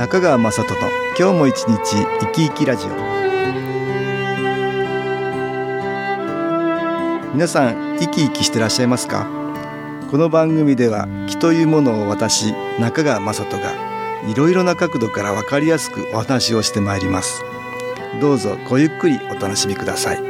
中川雅人の今日も一日生き生きラジオ。皆さん生き生きしてらっしゃいますか？この番組では気というものを私中川雅人がいろいろな角度からわかりやすくお話をしてまいります。どうぞごゆっくりお楽しみください。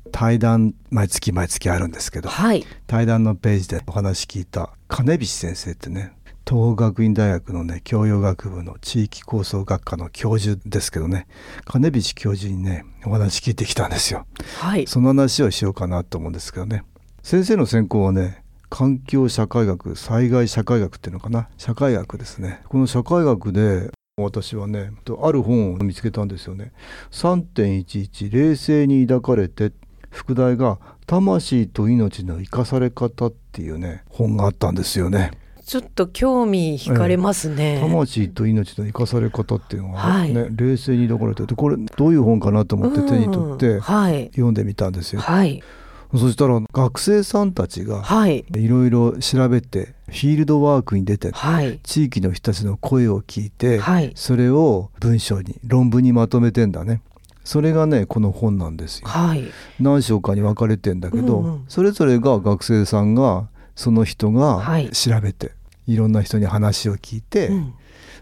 対談毎月毎月あるんですけどはい、対談のページでお話聞いた金菱先生ってね東北学院大学のね教養学部の地域構想学科の教授ですけどね金菱教授にねお話聞いてきたんですよ。はい、その話をしようかなと思うんですけどね。先生の専攻はね環境社会学災害社会学っていうのかな？社会学ですね。この社会学で私はねとある本を見つけたんですよね。3.11冷静に抱かれて副題が魂と命の生かされ方っていうね本があったんですよね。ちょっと興味惹かれますね。魂と命の生かされ方っていうのがね、は冷静に抱かれてでこれどういう本かなと思って手に取っうんてはい、読んでみたんですよ、はい、そしたら学生さんたちがはい、いろいろ調べてフィールドワークに出てはい、地域の人たちの声を聞いて、はい、それを文章に論文にまとめてんだねそれがねこの本なんですよ。はい、何章かに分かれてんだけど、うんうん。それぞれが学生さんがその人がはい。調べて、い、ろんな人に話を聞いて、うん。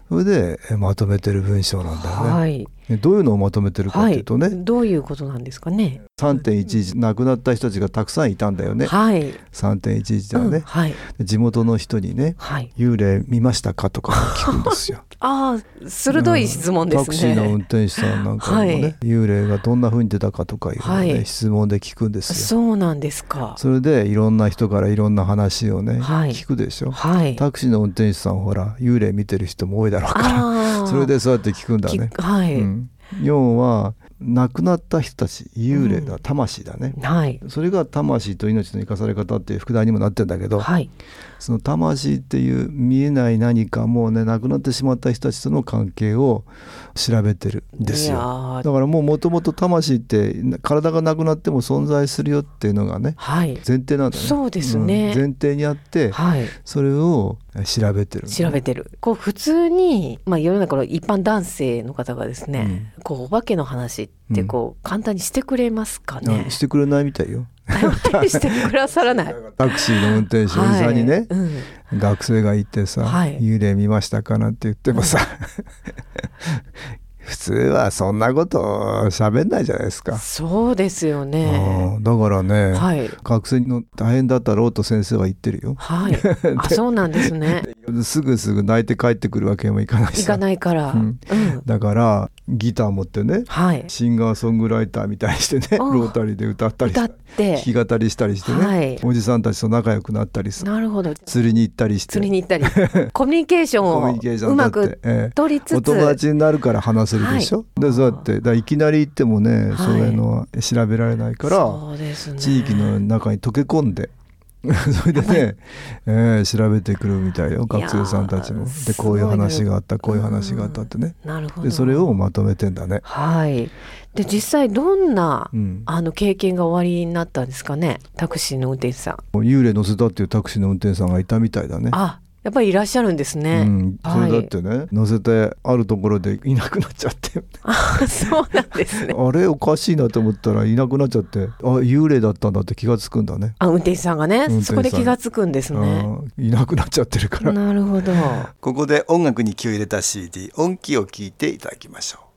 それでえまとめてる文章なんだよね、はい、でどういうのをまとめてるかっていうとね、どういうことなんですかね。3.11亡くなった人たちがたくさんいたんだよね、はい、3.11ではね、うんはい、で地元の人にねはい。幽霊見ましたかとか聞くんですよ。ああ、鋭い質問ですね。タクシーの運転手さんなんかにもね、はい幽霊がどんな風に出たかとかいうのをね、はい質問で聞くんですよ。そうなんですか。それでいろんな人からいろんな話をね、はい聞くでしょ。はい。タクシーの運転手さんほら幽霊見てる人も多いだろうからそれでそうやって聞くんだね。きはい、うん、要は亡くなった人たち幽霊だ、うん。魂だね。はい、それが魂と命の生かされ方っていう副題にもなってんだけど、はい、その魂っていう見えない何かもうね亡くなってしまった人たちとの関係を調べてるんですよ。ー。だからもうもともと魂って体がなくなっても存在するよっていうのがねはい、前提なんだね。そうですね。ん。前提にあってはい。それを調べてるね、調べてる。こう普通に、まあ、世の中の一般男性の方がですね、こうお化けの話ってこう簡単にしてくれますかね？あ、してくれないみたいよ。してくださらない。タクシーの運転手さんにね、うん学生がいてさ、はい幽霊見ましたかなんて言ってもさ、普通はそんなこと喋んないじゃないですか。そうですよね。うんだからね、はい学生の大変だったろうと先生は言ってるよ。はい。あ、そうなんですね。すぐすぐ泣いて帰ってくるわけにもいかないしさ行かないから。ううんん。だからギター持ってねはい。シンガーソングライターみたいにしてねあロータリーで歌ったり歌弾って。き語りしたりしてね、はいおじさんたちと仲良くなったりさなるほど。釣りに行ったりして釣りに行ったり、コミュニケーションをうまく、ええ取りつつ。お友達になるから話せるでしょ、はいでそうやってだいきなり行ってもね、はいそういうのは調べられないからそうですね。地域の中に溶け込んで それでね、えー調べてくるみたいよ学生さんたちも。でこういう話があったこういう話があったってね。なるほど。でそれをまとめてんだね。はい。で実際どんな、うん、あの経験が終わりになったんですかね。タクシーの運転手さん。幽霊乗せたっていうタクシーの運転手さんがいたみたいだね。あ、やっぱりいらっしゃるんですね。うん、そはいれだってね、乗せてあるところでいなくなっちゃってあ、そうなんですね。あれおかしいなと思ったらいなくなっちゃってあ幽霊だったんだって気がつくんだね。あ、運転手さんがねそこで気がつくんですね。うんいなくなっちゃってるから。なるほど。ここで音楽に気を入れた CD 音気を聞いていただきましょ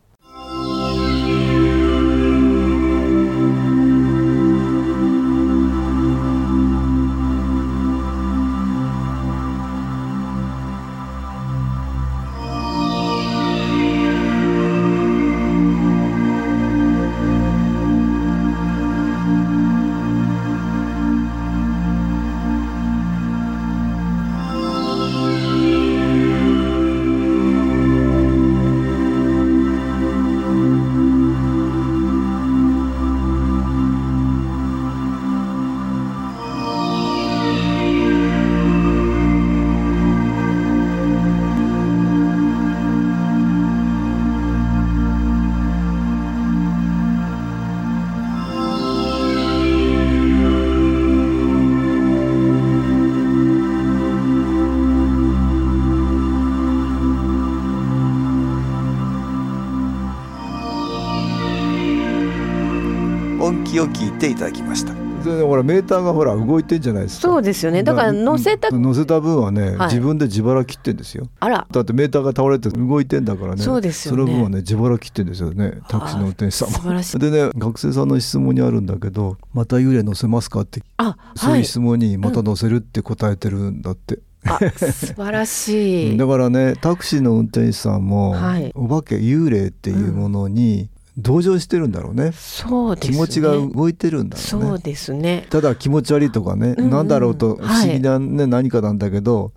きを聞いていただきました。でほらメーターがほら動いてんじゃないですか。そうですよね。だから乗せた乗せた分はね、はい。自分で自腹切ってんですよ。あら。だってメーターが倒れて動いてんだからね。そうですよね。その分はね自腹切ってんですよね。タクシーの運転手さんも。素晴らしい。でね学生さんの質問にあるんだけど「また幽霊乗せますか?」ってあそうはい。いう質問に「また乗せる?」って答えてるんだって、あ素晴らしい。だからねタクシーの運転手さんも、はい。お化け幽霊っていうものに同情してるんだろうね、そうですね。気持ちが動いてるんだろうね。そうですね。ただ気持ち悪いとかね、うん。うんなんだろうと不はい。思議な、ね何かなんだけど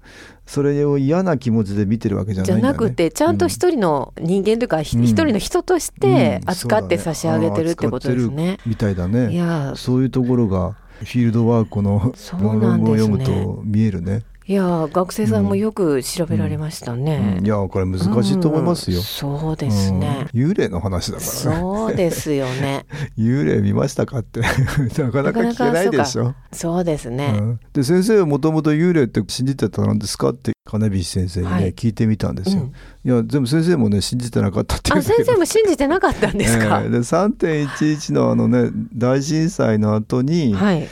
それを嫌な気持ちで見てるわけじゃじゃないんだよね。なくてちゃんと一人の人間というかひうん。一人の人としてうん。扱って差し上げてるってことですね。みたいだいね。やそういうところがフィールドワークの論文を読むと見えるね。いや学生さんもよく調べられましたね。うんいやこれ難しいと思いますようん。そうですね。うん幽霊の話だからね。そうですよね。幽霊見ましたかって なかなか聞けないでしょ。そうですね。うんで先生はもともと幽霊って信じてたんですかって金菱先生にね、はい聞いてみたんですよ。うんいや全部先生もね信じてなかったってあ先生も信じてなかったんですか？ええで3.11のあのね大震災の後に、はい。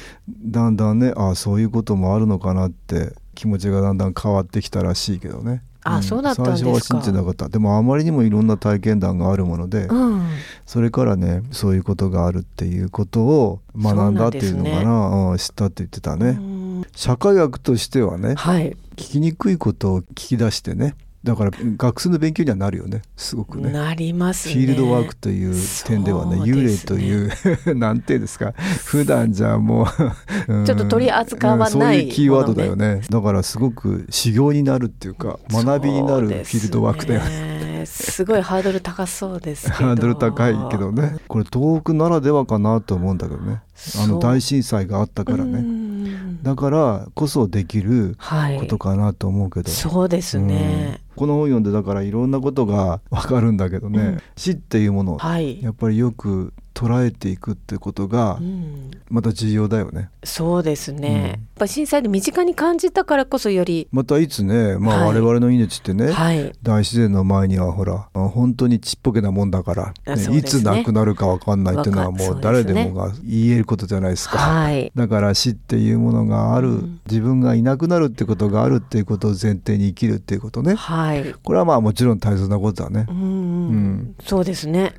だんだんねああそういうこともあるのかなって気持ちがだんだん変わってきたらしいけどね。あそうだったんですか最初は信じてなかったでもあまりにもいろんな体験談があるもので、うん。それからねそういうことがあるっていうことを学んだっていうのかなそうなんうん知ったって言ってたうね。ん社会学としてはねはい。聞きにくいことを聞き出してねだから学生の勉強にはなるよね。すごくね。なりますね。フィールドワークという点ではねね。幽霊という なんていうんですか。普段じゃもう、うん。ちょっと取り扱わないうんそういうキーワードだよね。だからすごく修行になるっていうか学びになるフィールドワークだよね。ね。すごいハードル高そうですけど。ハードル高いけどねこれ東北ならではかなと思うんだけどねあの大震災があったからねねだからこそできるはい。ことかなと思うけど、そうですね。うんこの本読んでだからいろんなことがわかるんだけどね、うん死っていうものをはい。やっぱりよく捉えていくってことがうん。また重要だよね。そうですね、うん。やっぱ震災で身近に感じたからこそより、またいつね、まあ、はい。我々の命ってね、はい。大自然の前にはほらあ本当にちっぽけなもんだから、あね。いつ亡くなるかわかんないっていうのはもう誰でもが言えることじゃないですか。はい。だから死っていうものがある、うん。自分がいなくなるってことがあるっていうことを前提に生きるっていうことね。はい。これはまあもちろん大切なことだね。う。ん、ん。そうですね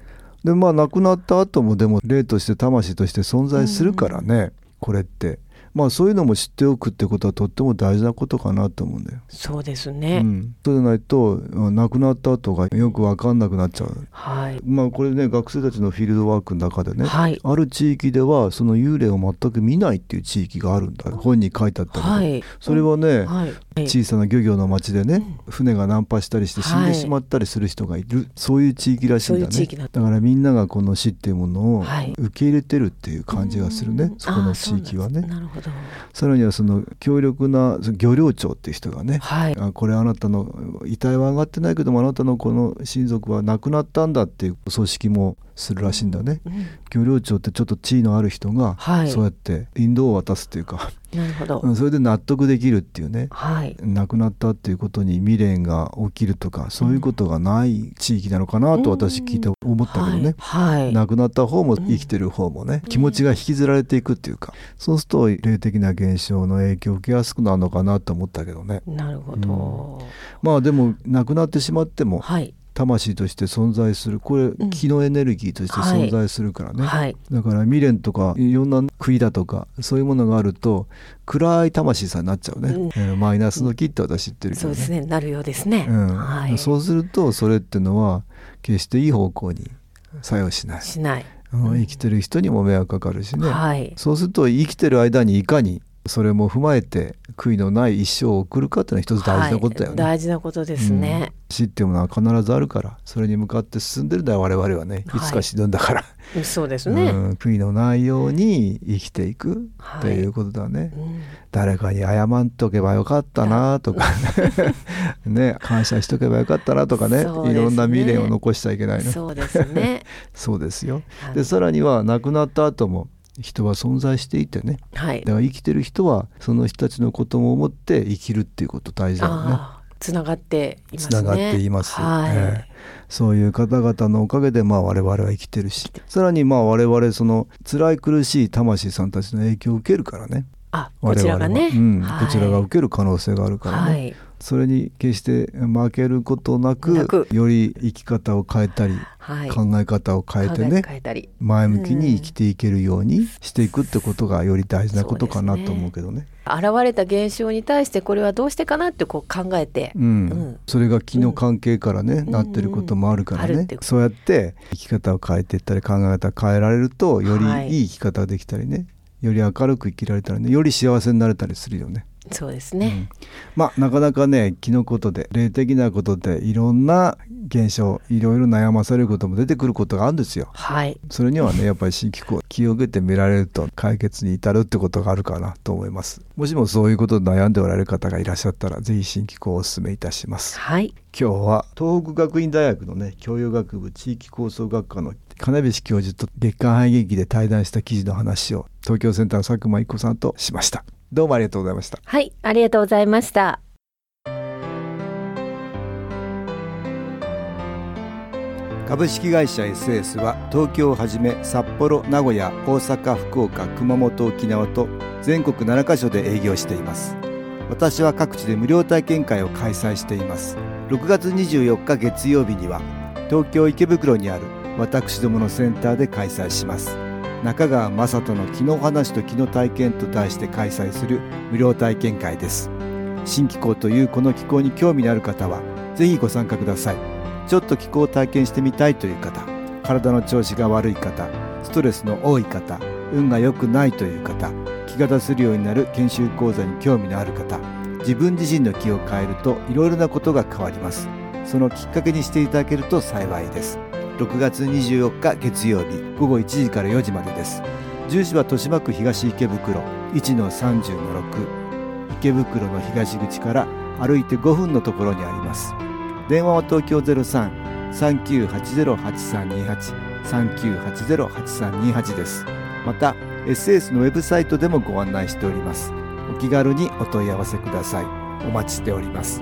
でまあ亡くなった後もでも霊として魂として存在するからね、これってまあそういうのも知っておくってことはとっても大事なことかなと思うんだよ。そうですうね、ん、そうじゃないとあ亡くなった後がよく分かんなくなっちゃう。はい。まあこれね学生たちのフィールドワークの中でね、はい。ある地域ではその幽霊を全く見ないっていう地域があるんだ。本に書いてあったけど、はいそれはね、はい。小さな漁業の町でね、船が難破したりして死んでしまったりする人がいる、そういう地域らしいんだね。だだからみんながこの死っていうものをはい。受け入れてるっていう感じがするね、うん。そこの地域はね。なるほどさらにはその強力な漁領長っていう人がね、はい。あこれあなたの遺体は上がってないけどもあなたのこの親族は亡くなったんだっていう組織もするらしいんだね、うん。漁領長ってちょっと地位のある人がはい。そうやって引導を渡すっていうか、なるほど、うんそれで納得できるっていうね。はい。亡くなったっていうことに未練が起きるとかそういうことがない地域なのかなと私聞いて思ったけどね、はい、はい。亡くなった方も生きてる方もね、気持ちが引きずられていくっていうかそうすると霊的な現象の影響を受けやすくなるのかなと思ったけどね。なるほど、まあでも亡くなってしまってもはい魂として存在する。これん。気のエネルギーとして存在するからね、はい。だから未練とかいろんな悔いだとかそういうものがあると暗い魂さになっちゃうね、うん。えーマイナスの気って私言ってるけどね。そうですね。なるようですね、うん。はい。そうするとそれってのは決していい方向に作用しない、しない、うん。生きてる人にも迷惑かかるしね、はい。そうすると生きてる間にいかにそれも踏まえて悔いのない一生を送るかっていうのは一つ大事なことだよね、はい大事なことですね、死っていうものは必ずあるからそれに向かって進んでるんだよ我々はねい。つか死ぬんだから、そうですね、うん。悔いのないように生きていくはい。うことだね、うん。誰かに謝っとけばよかったなとか ね。感謝しとけばよかったなとかね。ね。いろんな未練を残しちゃいけないね。そうですね。そうですよ。はい。でさらには亡くなった後も人は存在していてね。はい。だから生きてる人はその人たちのことも思って生きるっていうこと大事だよね。つながっていますね。つながっています。はい。ええ。そういう方々のおかげでまあ我々は生きてるし。さらにまあ我々その辛い苦しい魂さんたちの影響を受けるからね。あ我々はこちらがね、うん。はい。こちらが受ける可能性があるからね、はいそれに決して負けることなくより生き方を変えたり、はい、考え方を変えて考ね前向きに生きていけるようにしていくってことがより大事なことかなと思うけどね。現れた現象に対してこれはどうしてかなってこう考えて、うん。うん。それが気の関係からね、ん。なってることもあるからね。あるって、そうやって生き方を変えていったり考え方を変えられるとよりはい。いい生き方ができたりね。より明るく生きられたらねより幸せになれたりするよね。そうですね、まあなかなかね気のことで霊的なことでいろんな現象いろいろ悩まされることも出てくることがあるんですよ。はい。それにはねやっぱり新機構気を受けて見られると解決に至るってことがあるかなと思います。もしもそういうことで悩んでおられる方がいらっしゃったらぜひ新機構をお勧めいたします。はい。今日は東北学院大学のね教養学部地域構想学科の金菱教授と月刊肺元気で対談した記事の話を東京センターの佐久間一子さんとしましたどうもありがとうございました。はいありがとうございました。株式会社 SS は東京をはじめ札幌名古屋大阪福岡熊本沖縄と全国7カ所で営業しています。私は各地で無料体験会を開催しています。6月24日月曜日には東京池袋にある私どものセンターで開催します中川雅人の気の話と気の体験と題して開催する無料体験会です。新気候というこの気候に興味のある方はぜひご参加ください。ちょっと気候を体験してみたいという方体の調子が悪い方ストレスの多い方運が良くないという方気が出せるようになる研修講座に興味のある方自分自身の気を変えるといろいろなことが変わります。そのきっかけにしていただけると幸いです。6月24日月曜日午後1時から4時までです。住所は豊島区東池袋1-30-6池袋の東口から歩いて5分のところにあります。電話は東京03-3980-8328 3980-8328です。また SS のウェブサイトでもご案内しております。お気軽にお問い合わせください。お待ちしております。